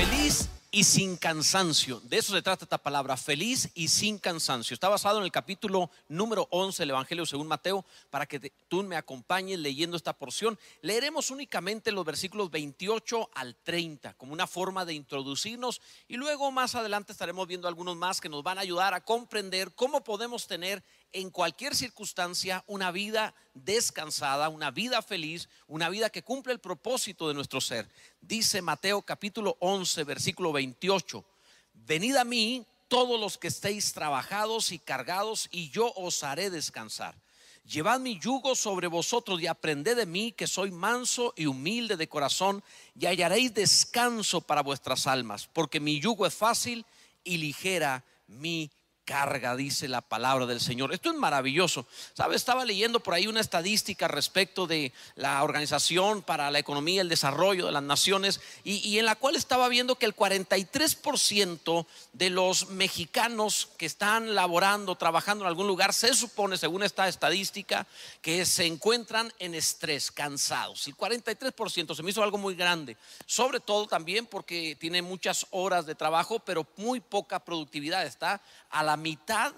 Feliz y sin cansancio. De eso se trata esta palabra, feliz y sin cansancio. Está basado en el capítulo número 11 del Evangelio según Mateo, para que tú me acompañes leyendo esta porción. Leeremos únicamente los versículos 28 al 30 como una forma de introducirnos y luego más adelante estaremos viendo algunos más que nos van a ayudar a comprender cómo podemos tener en cualquier circunstancia una vida descansada, una vida feliz, una vida que cumple el propósito de nuestro ser. Dice Mateo capítulo 11, versículo 28, venid a mí todos los que estéis trabajados y cargados, y yo os haré descansar. Llevad mi yugo sobre vosotros y aprended de mí, que soy manso y humilde de corazón, y hallaréis descanso para vuestras almas, porque mi yugo es fácil y ligera mi carga, dice la palabra del Señor. Esto es maravilloso. ¿Sabe? Estaba leyendo por ahí una estadística respecto de la Organización para la Economía y el Desarrollo de las Naciones y, y en la cual estaba viendo que el 43% de los mexicanos que están laborando, trabajando en algún lugar, se supone, según esta estadística, que se encuentran en estrés, cansados. El 43% se me hizo algo muy grande, sobre todo también porque tiene muchas horas de trabajo, pero muy poca productividad. Está a la mitad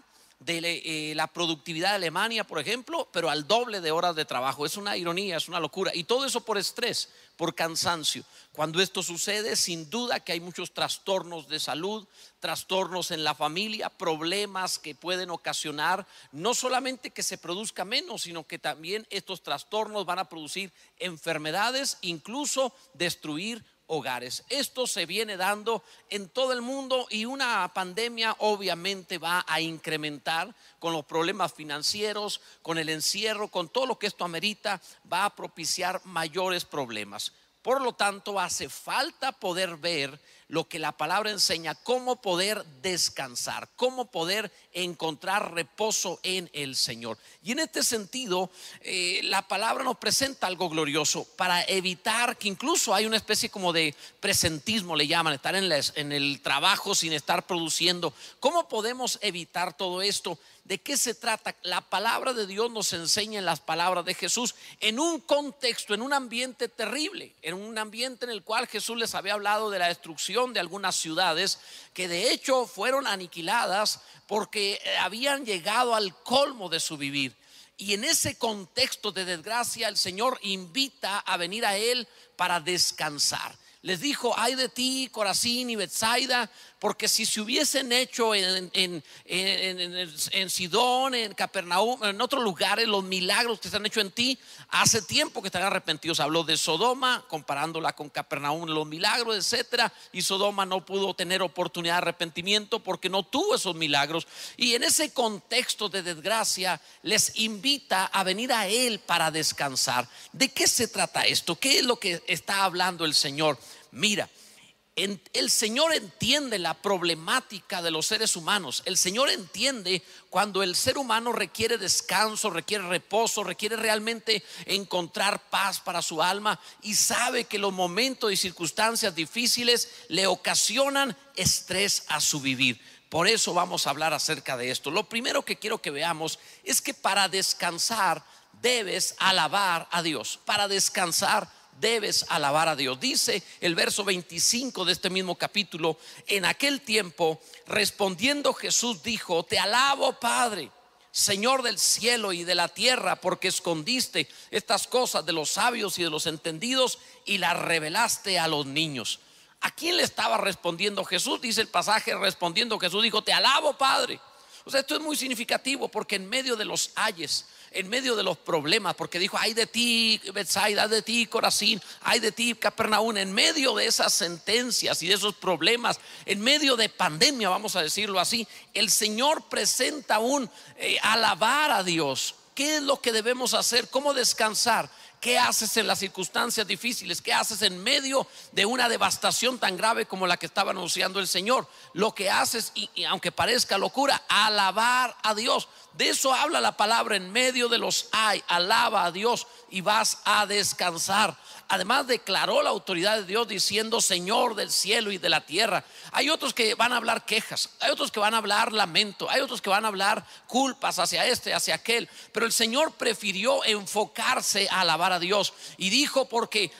de eh, la productividad de Alemania, por ejemplo, pero al doble de horas de trabajo. Es una ironía, es una locura. Y todo eso por estrés, por cansancio. Cuando esto sucede, sin duda que hay muchos trastornos de salud, trastornos en la familia, problemas que pueden ocasionar no solamente que se produzca menos, sino que también estos trastornos van a producir enfermedades, incluso destruir hogares. Esto se viene dando en todo el mundo y una pandemia obviamente va a incrementar con los problemas financieros, con el encierro, con todo lo que esto amerita, va a propiciar mayores problemas. Por lo tanto, hace falta poder ver lo que la palabra enseña, cómo poder descansar, cómo poder encontrar reposo en el Señor. Y en este sentido, eh, la palabra nos presenta algo glorioso para evitar que incluso hay una especie como de presentismo, le llaman, estar en, el trabajo sin estar produciendo. ¿Cómo podemos evitar todo esto? ¿De qué se trata? La palabra de Dios nos enseña en las palabras de Jesús en un contexto, en un ambiente terrible, en un ambiente en el cual Jesús les había hablado de la destrucción de algunas ciudades que de hecho fueron aniquiladas porque eh, habían llegado al colmo de su vivir. Y en ese contexto de desgracia, el Señor invita a venir a Él para descansar. Les dijo, ay de ti, Corazín y Betsaida, porque si se hubiesen hecho en, en, en- en- Sidón, en Capernaum, en otros lugares, los milagros que se han hecho en ti, hace tiempo que están arrepentidos. Habló de Sodoma, comparándola con Capernaum, los milagros, etcétera. Y Sodoma no pudo tener oportunidad de arrepentimiento porque no tuvo esos milagros. Y en ese contexto de desgracia, les invita a venir a Él para descansar. ¿De qué se trata esto? ¿Qué es lo que está hablando el Señor? Mira, el Señor entiende la problemática de los seres humanos. El Señor entiende cuando el ser humano requiere descanso, requiere reposo, requiere realmente encontrar paz para su alma y sabe que los momentos y circunstancias difíciles le ocasionan estrés a su vivir. Por eso vamos a hablar acerca de esto. Lo primero que quiero que veamos es que para descansar debes alabar a Dios. Para descansar debes alabar a Dios. Dice el verso 25 de este mismo capítulo, en aquel tiempo, respondiendo Jesús dijo, te alabo Padre. Señor del cielo y de la tierra, porque escondiste estas cosas de los sabios y de los entendidos y las revelaste a los niños. ¿A quién le estaba respondiendo Jesús? Dice el pasaje, respondiendo Jesús dijo, te alabo Padre. O sea, esto es muy significativo porque en medio de los ayes, en medio de los problemas, porque dijo, ay de ti, Bethsaida, ay de ti, Corazín, ay de ti, Capernaum, en medio de esas sentencias y de esos problemas, en medio de pandemia, vamos a decirlo así, el Señor presenta un eh, alabar a Dios. ¿Qué es lo que debemos hacer? ¿Cómo descansar? ¿Qué haces en las circunstancias difíciles? ¿Qué haces en medio de una devastación tan grave como la que estaba anunciando el Señor? Lo que haces, y, aunque parezca locura, alabar a Dios. De eso habla la palabra en medio de los hay. Alaba a Dios y vas a descansar. Además declaró la autoridad de Dios diciendo Señor del cielo y de la tierra. Hay otros que van a hablar quejas, hay otros que van a hablar lamento, hay otros que van a hablar culpas hacia este, hacia aquel. Pero el Señor prefirió enfocarse a alabar a Dios y dijo porque eh,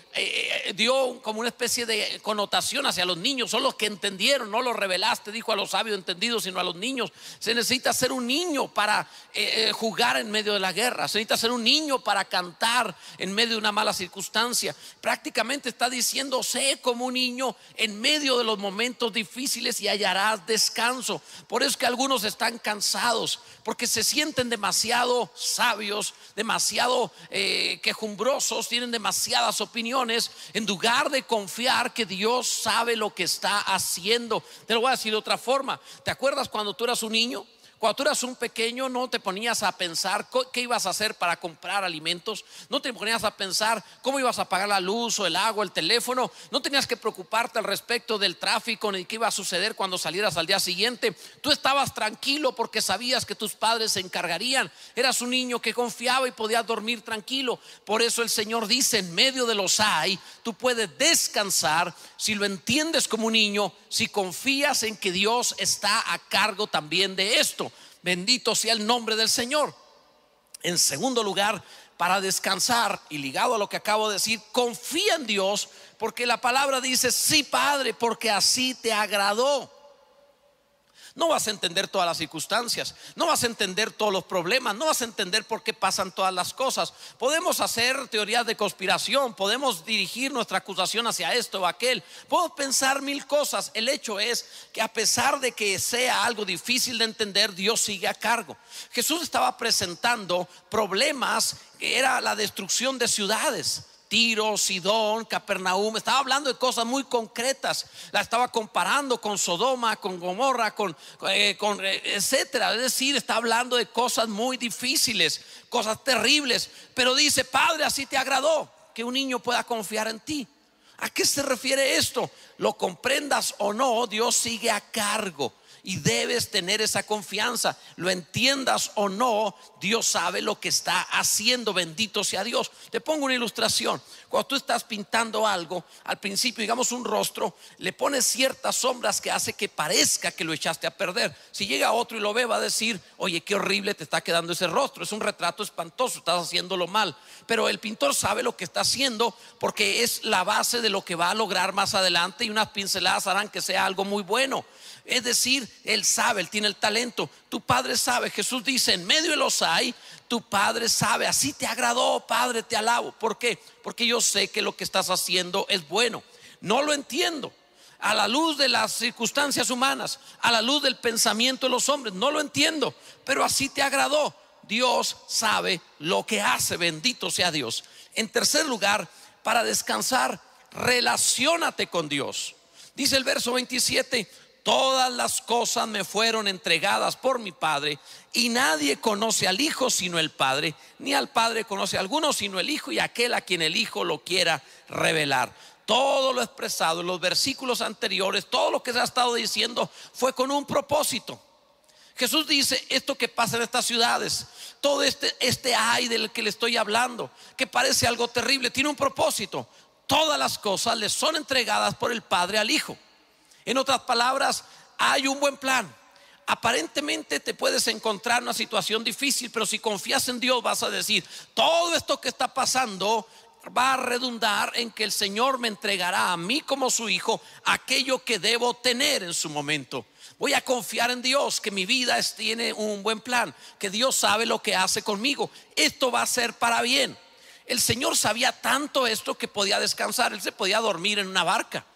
eh, dio como una especie de connotación hacia los niños, son los que entendieron, no los revelaste, dijo a los sabios entendidos, sino a los niños. Se necesita ser un niño para eh, jugar en medio de la guerra, se necesita ser un niño para cantar en medio de una mala circunstancia. Prácticamente está diciendo, sé como un niño en medio de los momentos difíciles y hallarás descanso. Por eso es que algunos están cansados, porque se sienten demasiado sabios, demasiado quejumbrosos, tienen demasiadas opiniones en lugar de confiar que Dios sabe lo que está haciendo. Te lo voy a decir de otra forma. ¿Te acuerdas cuando tú eras un niño? Cuando tú eras un pequeño no te ponías a pensar qué ibas a hacer para comprar alimentos, no te ponías a pensar cómo ibas a pagar la luz o el agua, el teléfono, no tenías que preocuparte al respecto del tráfico ni qué iba a suceder cuando salieras al día siguiente. Tú estabas tranquilo porque sabías que tus padres se encargarían. Eras un niño que confiaba y podías dormir tranquilo. Por eso el Señor dice, en medio de los hay, tú puedes descansar si lo entiendes como un niño, si confías en que Dios está a cargo también de esto. Bendito sea el nombre del Señor. En segundo lugar, para descansar y ligado a lo que acabo de decir, confía en Dios porque la palabra dice, sí Padre, porque así te agradó. No vas a entender todas las circunstancias, no vas a entender todos los problemas, no vas a entender por qué pasan todas las cosas. Podemos hacer teorías de conspiración, podemos dirigir nuestra acusación hacia esto o aquel, podemos pensar mil cosas. El hecho es que a pesar de que sea algo difícil de entender, Dios sigue a cargo. Jesús estaba presentando problemas que era la destrucción de ciudades Tiro, Sidón, Capernaum. Estaba hablando de cosas muy concretas. La estaba comparando con Sodoma, con Gomorra, con, eh, con eh, etcétera. Es decir, está hablando de cosas muy difíciles, cosas terribles. Pero dice, Padre, así te agradó que un niño pueda confiar en ti. ¿A qué se refiere esto? Lo comprendas o no, Dios sigue a cargo y debes tener esa confianza. Lo entiendas o no, Dios sabe lo que está haciendo. Bendito sea Dios. Te pongo una ilustración. Cuando tú estás pintando algo, al principio, digamos un rostro, le pones ciertas sombras que hace que parezca que lo echaste a perder. Si llega otro y lo ve, va a decir, oye, qué horrible te está quedando ese rostro. Es un retrato espantoso, estás haciéndolo mal. Pero el pintor sabe lo que está haciendo porque es la base de lo que va a lograr más adelante y unas pinceladas harán que sea algo muy bueno. Es decir, Él sabe, Él tiene el talento. Tu Padre sabe. Jesús dice, en medio de los hay, tu Padre sabe. Así te agradó, Padre, te alabo. ¿Por qué? Porque yo sé que lo que estás haciendo es bueno. No lo entiendo. A la luz de las circunstancias humanas, a la luz del pensamiento de los hombres, no lo entiendo. Pero así te agradó. Dios sabe lo que hace. Bendito sea Dios. En tercer lugar, para descansar, relacionate con Dios. Dice el verso 27, todas las cosas me fueron entregadas por mi Padre y nadie conoce al Hijo sino el Padre, ni al Padre conoce a alguno sino el Hijo y aquel a quien el Hijo lo quiera revelar. Todo lo expresado en los versículos anteriores, todo lo que se ha estado diciendo fue con un propósito. Jesús dice, esto que pasa en estas ciudades, todo este, este ay del que le estoy hablando, que parece algo terrible, tiene un propósito. Todas las cosas le son entregadas por el Padre al Hijo. En otras palabras, hay un buen plan. Aparentemente te puedes encontrar en una situación difícil, pero si confías en Dios vas a decir, todo esto que está pasando va a redundar en que el Señor me entregará a mí como su hijo aquello que debo tener en su momento. Voy a confiar en Dios, que mi vida tiene un buen plan, que Dios sabe lo que hace conmigo. Esto va a ser para bien. El Señor sabía tanto esto que podía descansar, él se podía dormir en una barca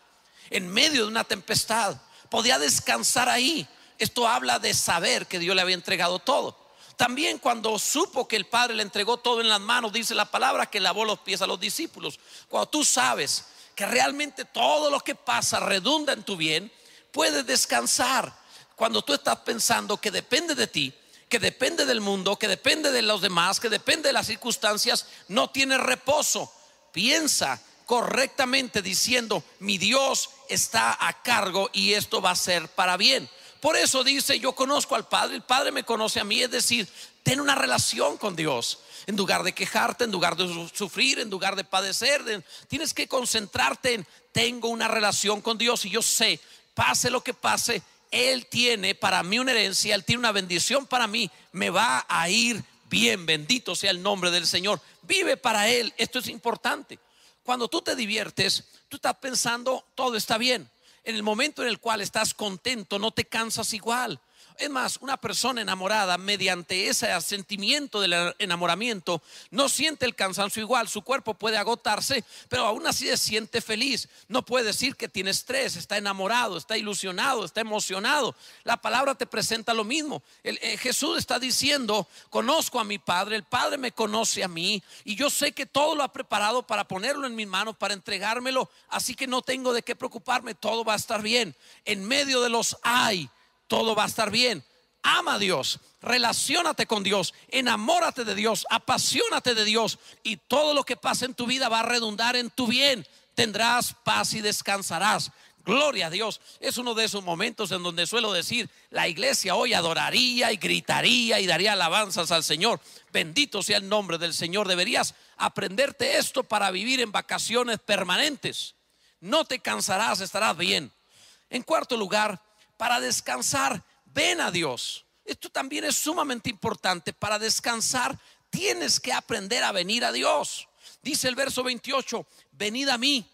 en medio de una tempestad. Podía descansar ahí. Esto habla de saber que Dios le había entregado todo. También cuando supo que el Padre le entregó todo en las manos, dice la palabra que lavó los pies a los discípulos. Cuando tú sabes que realmente todo lo que pasa redunda en tu bien, puedes descansar. Cuando tú estás pensando que depende de ti, que depende del mundo, que depende de los demás, que depende de las circunstancias, no tienes reposo. Piensa correctamente diciendo, mi Dios está a cargo y esto va a ser para bien. Por eso dice, yo conozco al Padre, el Padre me conoce a mí, es decir, Ten una relación con Dios. En lugar de quejarte, en lugar de sufrir, en lugar de padecer, tienes que concentrarte en, tengo una relación con Dios y yo sé, pase lo que pase, Él tiene para mí una herencia, Él tiene una bendición para mí, me va a ir bien, bendito sea el nombre del Señor. Vive para Él, esto es importante. Cuando tú te diviertes, tú estás pensando, todo está bien. En el momento en el cual estás contento, no te cansas igual. Es más, una persona enamorada, mediante ese sentimiento del enamoramiento, no siente el cansancio igual. Su cuerpo puede agotarse, pero aún así se siente feliz. No puede decir que tiene estrés, está enamorado, está ilusionado, está emocionado. La palabra te presenta lo mismo. Eh, Jesús está diciendo, conozco a mi Padre, el Padre me conoce a mí y yo sé que todo lo ha preparado para ponerlo en mis manos, para entregármelo. Así que no tengo de qué preocuparme, todo va a estar bien. En medio de los hay todo va a estar bien. Ama a Dios, relacionate con Dios, enamórate de Dios, apasionate de Dios y todo lo que pase en tu vida va a redundar en tu bien. Tendrás paz y descansarás. Gloria a Dios. Es uno de esos momentos en donde suelo decir, la iglesia hoy adoraría y gritaría y daría alabanzas al Señor. Bendito sea el nombre del Señor. Deberías aprenderte esto para vivir en vacaciones permanentes. No te cansarás, estarás bien. En cuarto lugar, para descansar, ven a Dios. Esto también es sumamente importante. Para descansar tienes que aprender a venir a Dios. Dice el verso 28, venid a mí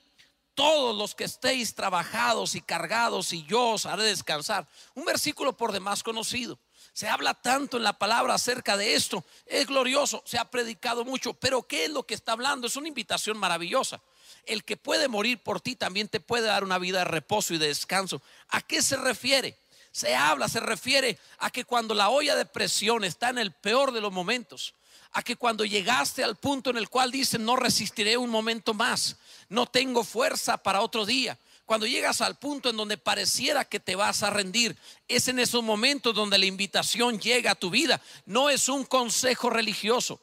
todos los que estéis trabajados y cargados y yo os haré descansar. Un versículo por demás conocido. Se habla tanto en la palabra acerca de esto. Es glorioso, se ha predicado mucho, pero ¿qué es lo que está hablando? Es una invitación maravillosa el que puede morir por ti también te puede dar una vida de reposo y de descanso. ¿A qué se refiere? Se habla, se refiere a que cuando la olla de presión está en el peor de los momentos, a que cuando llegaste al punto en el cual dicen no resistiré un momento más, no tengo fuerza para otro día. Cuando llegas al punto en donde pareciera que te vas a rendir, es en esos momentos donde la invitación llega a tu vida. No es un consejo religioso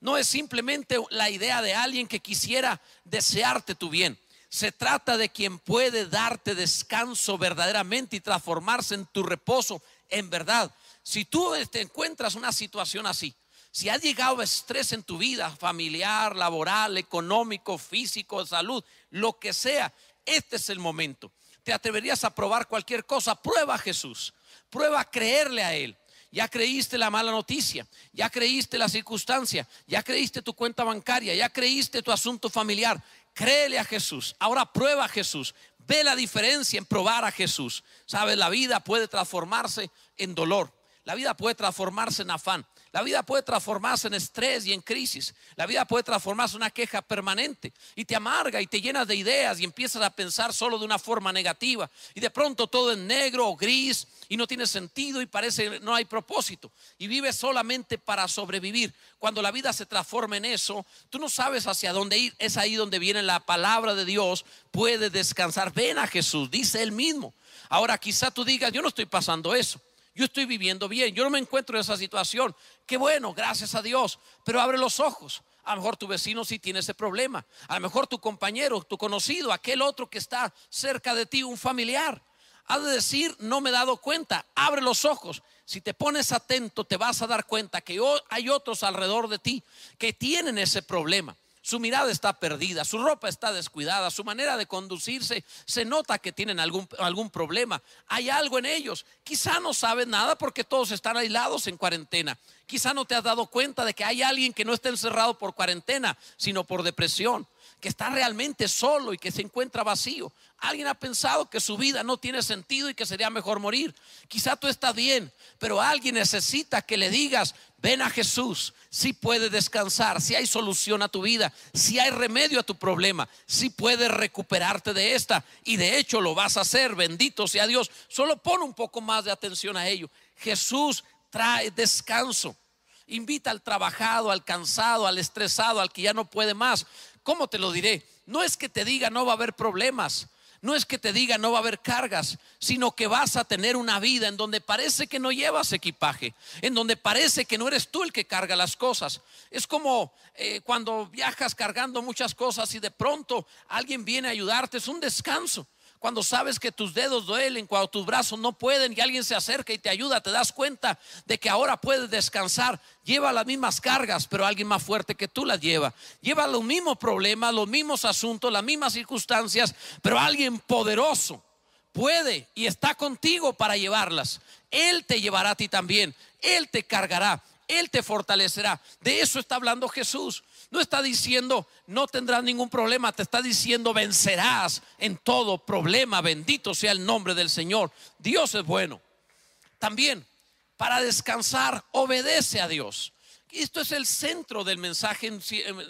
no es simplemente la idea de alguien que quisiera desearte tu bien. Se trata de quien puede darte descanso verdaderamente y transformarse en tu reposo en verdad. Si tú te encuentras una situación así, si ha llegado estrés en tu vida familiar, laboral, económico, físico, salud, lo que sea, este es el momento. Te atreverías a probar cualquier cosa, prueba a Jesús, prueba a creerle a Él ya creíste la mala noticia, ya creíste la circunstancia, ya creíste tu cuenta bancaria, ya creíste tu asunto familiar. Créele a Jesús. Ahora prueba a Jesús. Ve la diferencia en probar a Jesús. Sabes, la vida puede transformarse en dolor. La vida puede transformarse en afán. La vida puede transformarse en estrés y en crisis. La vida puede transformarse en una queja permanente y te amarga y te llenas de ideas y empiezas a pensar solo de una forma negativa. Y de pronto todo es negro o gris y no tiene sentido y parece no hay propósito. Y vives solamente para sobrevivir. Cuando la vida se transforma en eso, tú no sabes hacia dónde ir. Es ahí donde viene la palabra de Dios. Puede descansar. Ven a Jesús, dice él mismo. Ahora quizá tú digas, yo no estoy pasando eso. Yo estoy viviendo bien, yo no me encuentro en esa situación. Qué bueno, gracias a Dios. Pero abre los ojos. A lo mejor tu vecino sí tiene ese problema. A lo mejor tu compañero, tu conocido, aquel otro que está cerca de ti, un familiar. Ha de decir, no me he dado cuenta. Abre los ojos. Si te pones atento, te vas a dar cuenta que hay otros alrededor de ti que tienen ese problema. Su mirada está perdida, su ropa está descuidada, su manera de conducirse se nota que tienen algún, algún problema. Hay algo en ellos. Quizá no sabes nada porque todos están aislados en cuarentena. Quizá no te has dado cuenta de que hay alguien que no está encerrado por cuarentena, sino por depresión que está realmente solo y que se encuentra vacío. Alguien ha pensado que su vida no tiene sentido y que sería mejor morir. Quizá tú estás bien, pero alguien necesita que le digas, ven a Jesús, si puede descansar, si hay solución a tu vida, si hay remedio a tu problema, si puedes recuperarte de esta. Y de hecho lo vas a hacer, bendito sea Dios. Solo pon un poco más de atención a ello. Jesús trae descanso. Invita al trabajado, al cansado, al estresado, al que ya no puede más. ¿Cómo te lo diré? No es que te diga no va a haber problemas, no es que te diga no va a haber cargas, sino que vas a tener una vida en donde parece que no llevas equipaje, en donde parece que no eres tú el que carga las cosas. Es como eh, cuando viajas cargando muchas cosas y de pronto alguien viene a ayudarte, es un descanso. Cuando sabes que tus dedos duelen, cuando tus brazos no pueden y alguien se acerca y te ayuda, te das cuenta de que ahora puedes descansar. Lleva las mismas cargas, pero alguien más fuerte que tú las lleva. Lleva los mismos problemas, los mismos asuntos, las mismas circunstancias, pero alguien poderoso puede y está contigo para llevarlas. Él te llevará a ti también. Él te cargará. Él te fortalecerá. De eso está hablando Jesús. No está diciendo no tendrás ningún problema, te está diciendo vencerás en todo problema. Bendito sea el nombre del Señor. Dios es bueno. También, para descansar, obedece a Dios. Esto es el centro del mensaje en,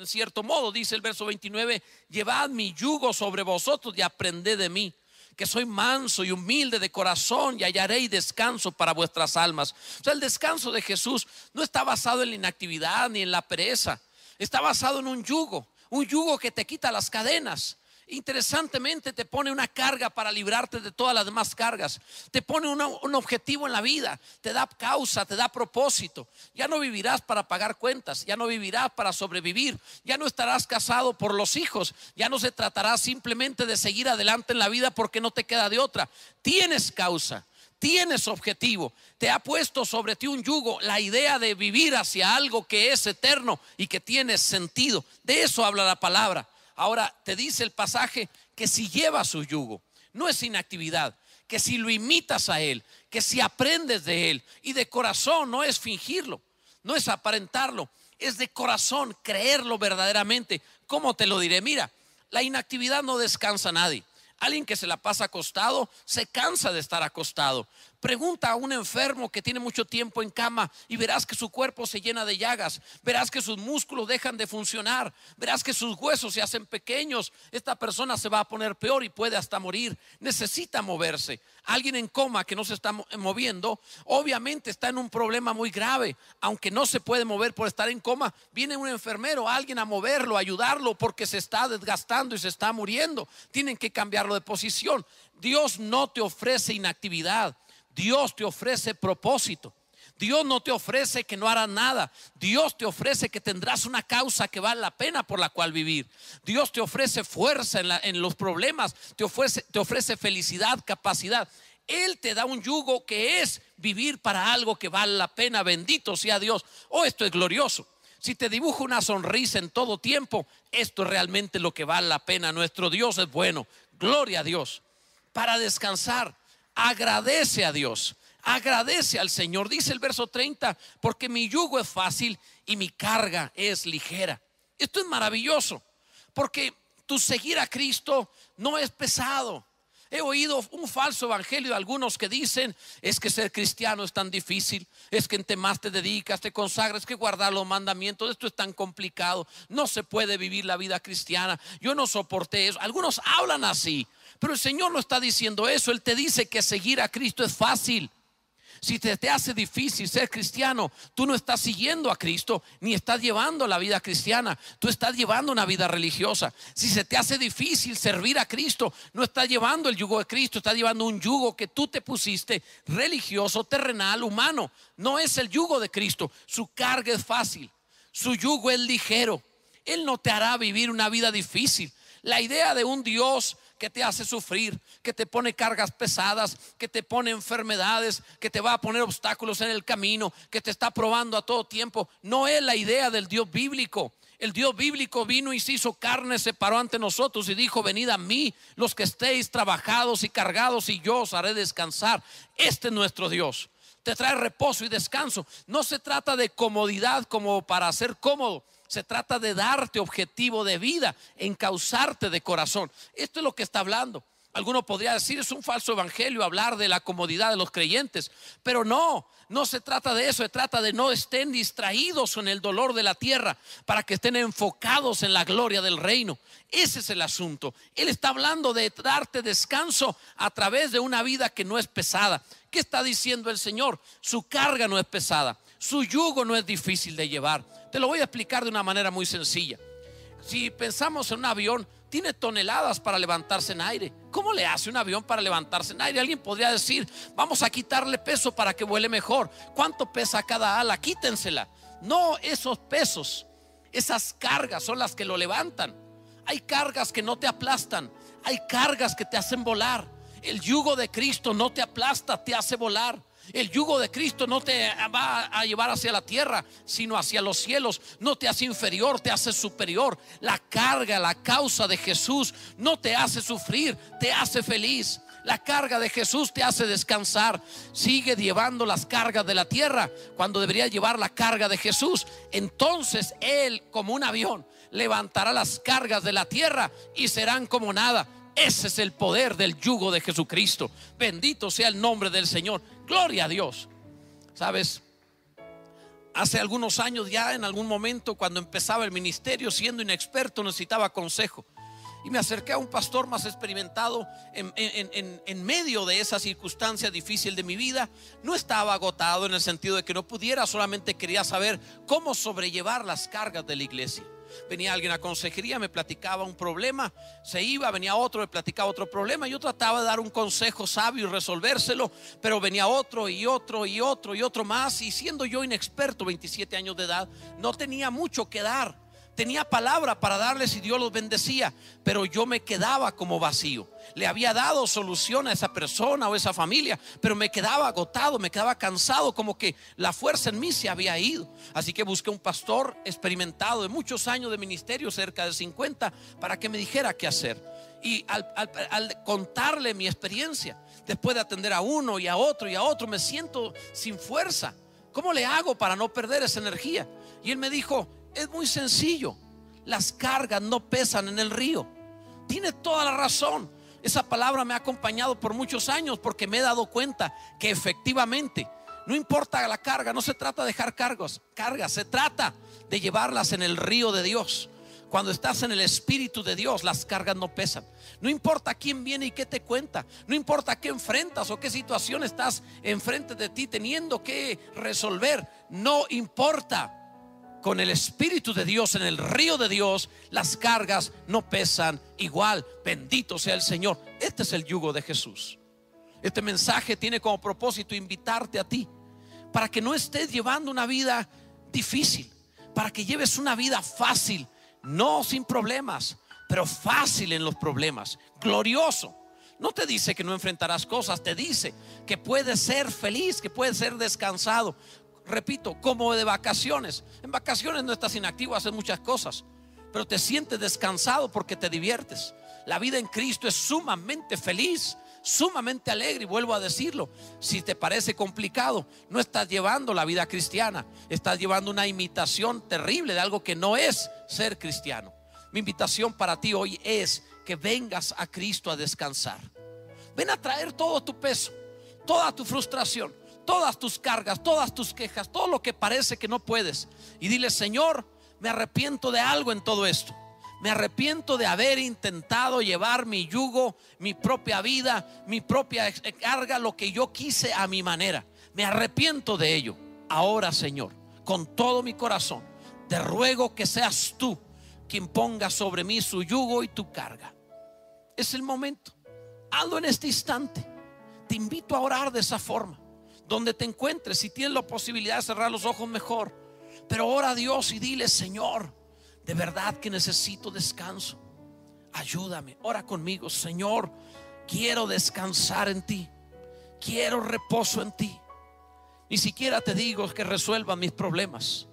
cierto modo. Dice el verso 29, llevad mi yugo sobre vosotros y aprended de mí que soy manso y humilde de corazón y hallaréis descanso para vuestras almas. O sea, el descanso de Jesús no está basado en la inactividad ni en la pereza, está basado en un yugo, un yugo que te quita las cadenas, interesantemente te pone una carga para librarte de todas las demás cargas. Te pone un objetivo en la vida, te da causa, te da propósito. Ya no vivirás para pagar cuentas, ya no vivirás para sobrevivir, ya no estarás casado por los hijos, ya no se tratará simplemente de seguir adelante en la vida porque no te queda de otra. Tienes causa. Tienes objetivo, te ha puesto sobre ti un yugo, la idea de vivir hacia algo que es eterno y que tiene sentido. De eso habla la palabra. Ahora te dice el pasaje que si lleva su yugo, no es inactividad, que si lo imitas a Él, que si aprendes de Él y de corazón, no es fingirlo, no es aparentarlo, es de corazón creerlo verdaderamente. ¿Cómo te lo diré? Mira, la inactividad no descansa a nadie. Alguien que se la pasa acostado se cansa de estar acostado. Pregunta a un enfermo que tiene mucho tiempo en cama y verás que su cuerpo se llena de llagas, verás que sus músculos dejan de funcionar, verás que sus huesos se hacen pequeños. Esta persona se va a poner peor y puede hasta morir. Necesita moverse. Alguien en coma que no se está moviendo, obviamente está en un problema muy grave. Aunque no se puede mover por estar en coma, viene un enfermero, alguien a moverlo, a ayudarlo porque se está desgastando y se está muriendo. Tienen que cambiarlo de posición. Dios no te ofrece inactividad. Dios te ofrece propósito. Dios no te ofrece que no hará nada. Dios te ofrece que tendrás una causa que vale la pena por la cual vivir. Dios te ofrece fuerza en, los problemas. Te ofrece, te ofrece felicidad, capacidad. Él te da un yugo que es vivir para algo que vale la pena. Bendito sea Dios. Oh, esto es glorioso. Si te dibujo una sonrisa en todo tiempo, esto es realmente lo que vale la pena. Nuestro Dios es bueno. Gloria a Dios. Para descansar agradece a Dios, agradece al Señor. Dice el verso 30, porque mi yugo es fácil y mi carga es ligera. Esto es maravilloso, porque tu seguir a Cristo no es pesado. He oído un falso evangelio de algunos que dicen, es que ser cristiano es tan difícil, es que entre más te dedicas, te consagras, que guardar los mandamientos, esto es tan complicado, no se puede vivir la vida cristiana, yo no soporté eso. Algunos hablan así, pero el Señor no está diciendo eso, Él te dice que seguir a Cristo es fácil. Si te, te, hace difícil ser cristiano, tú no estás siguiendo a Cristo ni estás llevando la vida cristiana, tú estás llevando una vida religiosa. Si se te hace difícil servir a Cristo, no estás llevando el yugo de Cristo, estás llevando un yugo que tú te pusiste religioso, terrenal, humano. No es el yugo de Cristo, su carga es fácil, su yugo es ligero. Él no te hará vivir una vida difícil. La idea de un Dios que te hace sufrir, que te pone cargas pesadas, que te pone enfermedades, que te va a poner obstáculos en el camino, que te está probando a todo tiempo. No es la idea del Dios bíblico. El Dios bíblico vino y se hizo carne, se paró ante nosotros y dijo, venid a mí los que estéis trabajados y cargados y yo os haré descansar. Este es nuestro Dios. Te trae reposo y descanso. No se trata de comodidad como para ser cómodo se trata de darte objetivo de vida, encauzarte de corazón. Esto es lo que está hablando. Alguno podría decir, es un falso evangelio hablar de la comodidad de los creyentes, pero no, no se trata de eso, se trata de no estén distraídos en el dolor de la tierra para que estén enfocados en la gloria del reino. Ese es el asunto. Él está hablando de darte descanso a través de una vida que no es pesada. ¿Qué está diciendo el Señor? Su carga no es pesada, su yugo no es difícil de llevar. Te lo voy a explicar de una manera muy sencilla. Si pensamos en un avión, tiene toneladas para levantarse en aire. ¿Cómo le hace un avión para levantarse en aire? Alguien podría decir, vamos a quitarle peso para que vuele mejor. ¿Cuánto pesa cada ala? Quítensela. No, esos pesos, esas cargas son las que lo levantan. Hay cargas que no te aplastan. Hay cargas que te hacen volar. El yugo de Cristo no te aplasta, te hace volar. El yugo de Cristo no te va a llevar hacia la tierra, sino hacia los cielos. No te hace inferior, te hace superior. La carga, la causa de Jesús no te hace sufrir, te hace feliz. La carga de Jesús te hace descansar. Sigue llevando las cargas de la tierra cuando debería llevar la carga de Jesús. Entonces Él, como un avión, levantará las cargas de la tierra y serán como nada. Ese es el poder del yugo de Jesucristo. Bendito sea el nombre del Señor. Gloria a Dios. Sabes, hace algunos años ya, en algún momento, cuando empezaba el ministerio, siendo inexperto, necesitaba consejo. Y me acerqué a un pastor más experimentado en, medio de esa circunstancia difícil de mi vida. No estaba agotado en el sentido de que no pudiera, solamente quería saber cómo sobrellevar las cargas de la iglesia. Venía alguien a consejería, me platicaba un problema, se iba, venía otro, me platicaba otro problema. Yo trataba de dar un consejo sabio y resolvérselo, pero venía otro y otro y otro y otro más. Y siendo yo inexperto, 27 años de edad, no tenía mucho que dar tenía palabra para darles y Dios los bendecía, pero yo me quedaba como vacío. Le había dado solución a esa persona o esa familia, pero me quedaba agotado, me quedaba cansado, como que la fuerza en mí se había ido. Así que busqué un pastor experimentado de muchos años de ministerio, cerca de 50, para que me dijera qué hacer. Y al, al contarle mi experiencia, después de atender a uno y a otro y a otro, me siento sin fuerza. ¿Cómo le hago para no perder esa energía? Y él me dijo, es muy sencillo. Las cargas no pesan en el río. Tiene toda la razón. Esa palabra me ha acompañado por muchos años porque me he dado cuenta que efectivamente no importa la carga, no se trata de dejar cargos, cargas, se trata de llevarlas en el río de Dios. Cuando estás en el Espíritu de Dios, las cargas no pesan. No importa quién viene y qué te cuenta. No importa qué enfrentas o qué situación estás enfrente de ti teniendo que resolver. No importa con el Espíritu de Dios en el río de Dios, las cargas no pesan igual. Bendito sea el Señor. Este es el yugo de Jesús. Este mensaje tiene como propósito invitarte a ti para que no estés llevando una vida difícil, para que lleves una vida fácil, no sin problemas, pero fácil en los problemas, glorioso. No te dice que no enfrentarás cosas, te dice que puedes ser feliz, que puedes ser descansado, repito, como de vacaciones. En vacaciones no estás inactivo, haces muchas cosas, pero te sientes descansado porque te diviertes. La vida en Cristo es sumamente feliz, sumamente alegre y vuelvo a decirlo, si te parece complicado, no estás llevando la vida cristiana, estás llevando una imitación terrible de algo que no es ser cristiano. Mi invitación para ti hoy es que vengas a Cristo a descansar. Ven a traer todo tu peso, toda tu frustración, todas tus cargas, todas tus quejas, todo lo que parece que no puedes. Y dile, Señor, me arrepiento de algo en todo esto. Me arrepiento de haber intentado llevar mi yugo, mi propia vida, mi propia carga, lo que yo quise a mi manera. Me arrepiento de ello. Ahora, Señor, con todo mi corazón, te ruego que seas tú quien ponga sobre mí su yugo y tu carga. Es el momento. Hazlo en este instante. Te invito a orar de esa forma donde te encuentres. Si tienes la posibilidad de cerrar los ojos, mejor. Pero ora a Dios y dile, Señor, de verdad que necesito descanso. Ayúdame, ora conmigo, Señor. Quiero descansar en ti. Quiero reposo en ti. Ni siquiera te digo que resuelva mis problemas.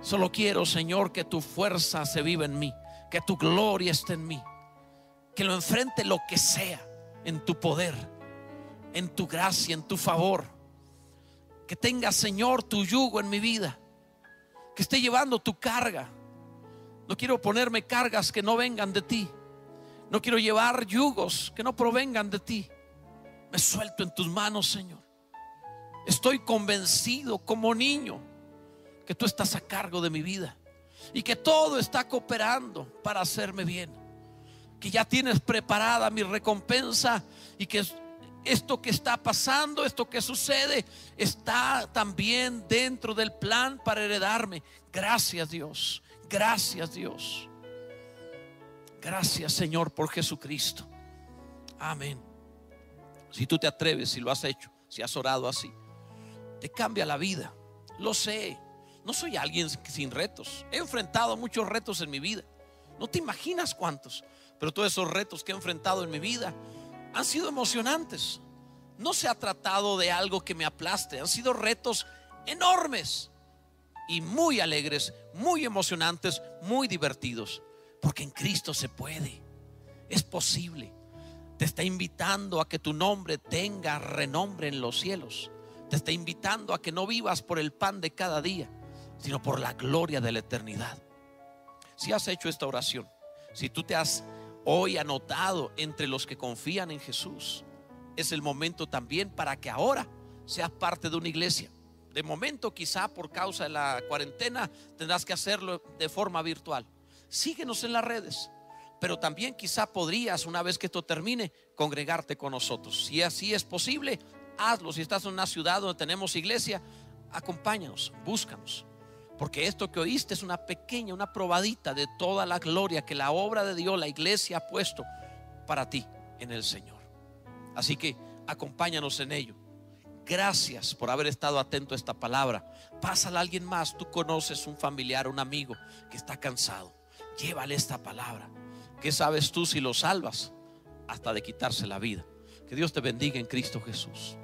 Solo quiero, Señor, que tu fuerza se viva en mí, que tu gloria esté en mí, que lo enfrente lo que sea en tu poder, en tu gracia, en tu favor que tenga, Señor, tu yugo en mi vida. Que esté llevando tu carga. No quiero ponerme cargas que no vengan de ti. No quiero llevar yugos que no provengan de ti. Me suelto en tus manos, Señor. Estoy convencido como niño que tú estás a cargo de mi vida y que todo está cooperando para hacerme bien. Que ya tienes preparada mi recompensa y que esto que está pasando, esto que sucede, está también dentro del plan para heredarme. Gracias Dios, gracias Dios. Gracias Señor por Jesucristo. Amén. Si tú te atreves, si lo has hecho, si has orado así, te cambia la vida. Lo sé. No soy alguien sin retos. He enfrentado muchos retos en mi vida. No te imaginas cuántos. pero todos esos retos que he enfrentado en mi vida han sido emocionantes. No se ha tratado de algo que me aplaste, han sido retos enormes y muy alegres, muy emocionantes, muy divertidos, porque en Cristo se puede, es posible. Te está invitando a que tu nombre tenga renombre en los cielos. Te está invitando a que no vivas por el pan de cada día, sino por la gloria de la eternidad. Si has hecho esta oración, si tú te has hoy anotado entre los que confían en Jesús, es el momento también para que ahora seas parte de una iglesia. De momento, quizá por causa de la cuarentena, tendrás que hacerlo de forma virtual. Síguenos en las redes, pero también quizá podrías, una vez que esto termine, congregarte con nosotros. Si así es posible, hazlo. Si estás en una ciudad donde tenemos iglesia, acompáñanos, búscanos. Porque esto que oíste es una pequeña, una probadita de toda la gloria que la obra de Dios, la iglesia ha puesto para ti en el Señor. Así que acompáñanos en ello. Gracias por haber estado atento a esta palabra. Pásala a alguien más. Tú conoces un familiar, un amigo que está cansado. Llévale esta palabra. ¿Qué sabes tú si lo salvas? Hasta de quitarse la vida. Que Dios te bendiga en Cristo Jesús.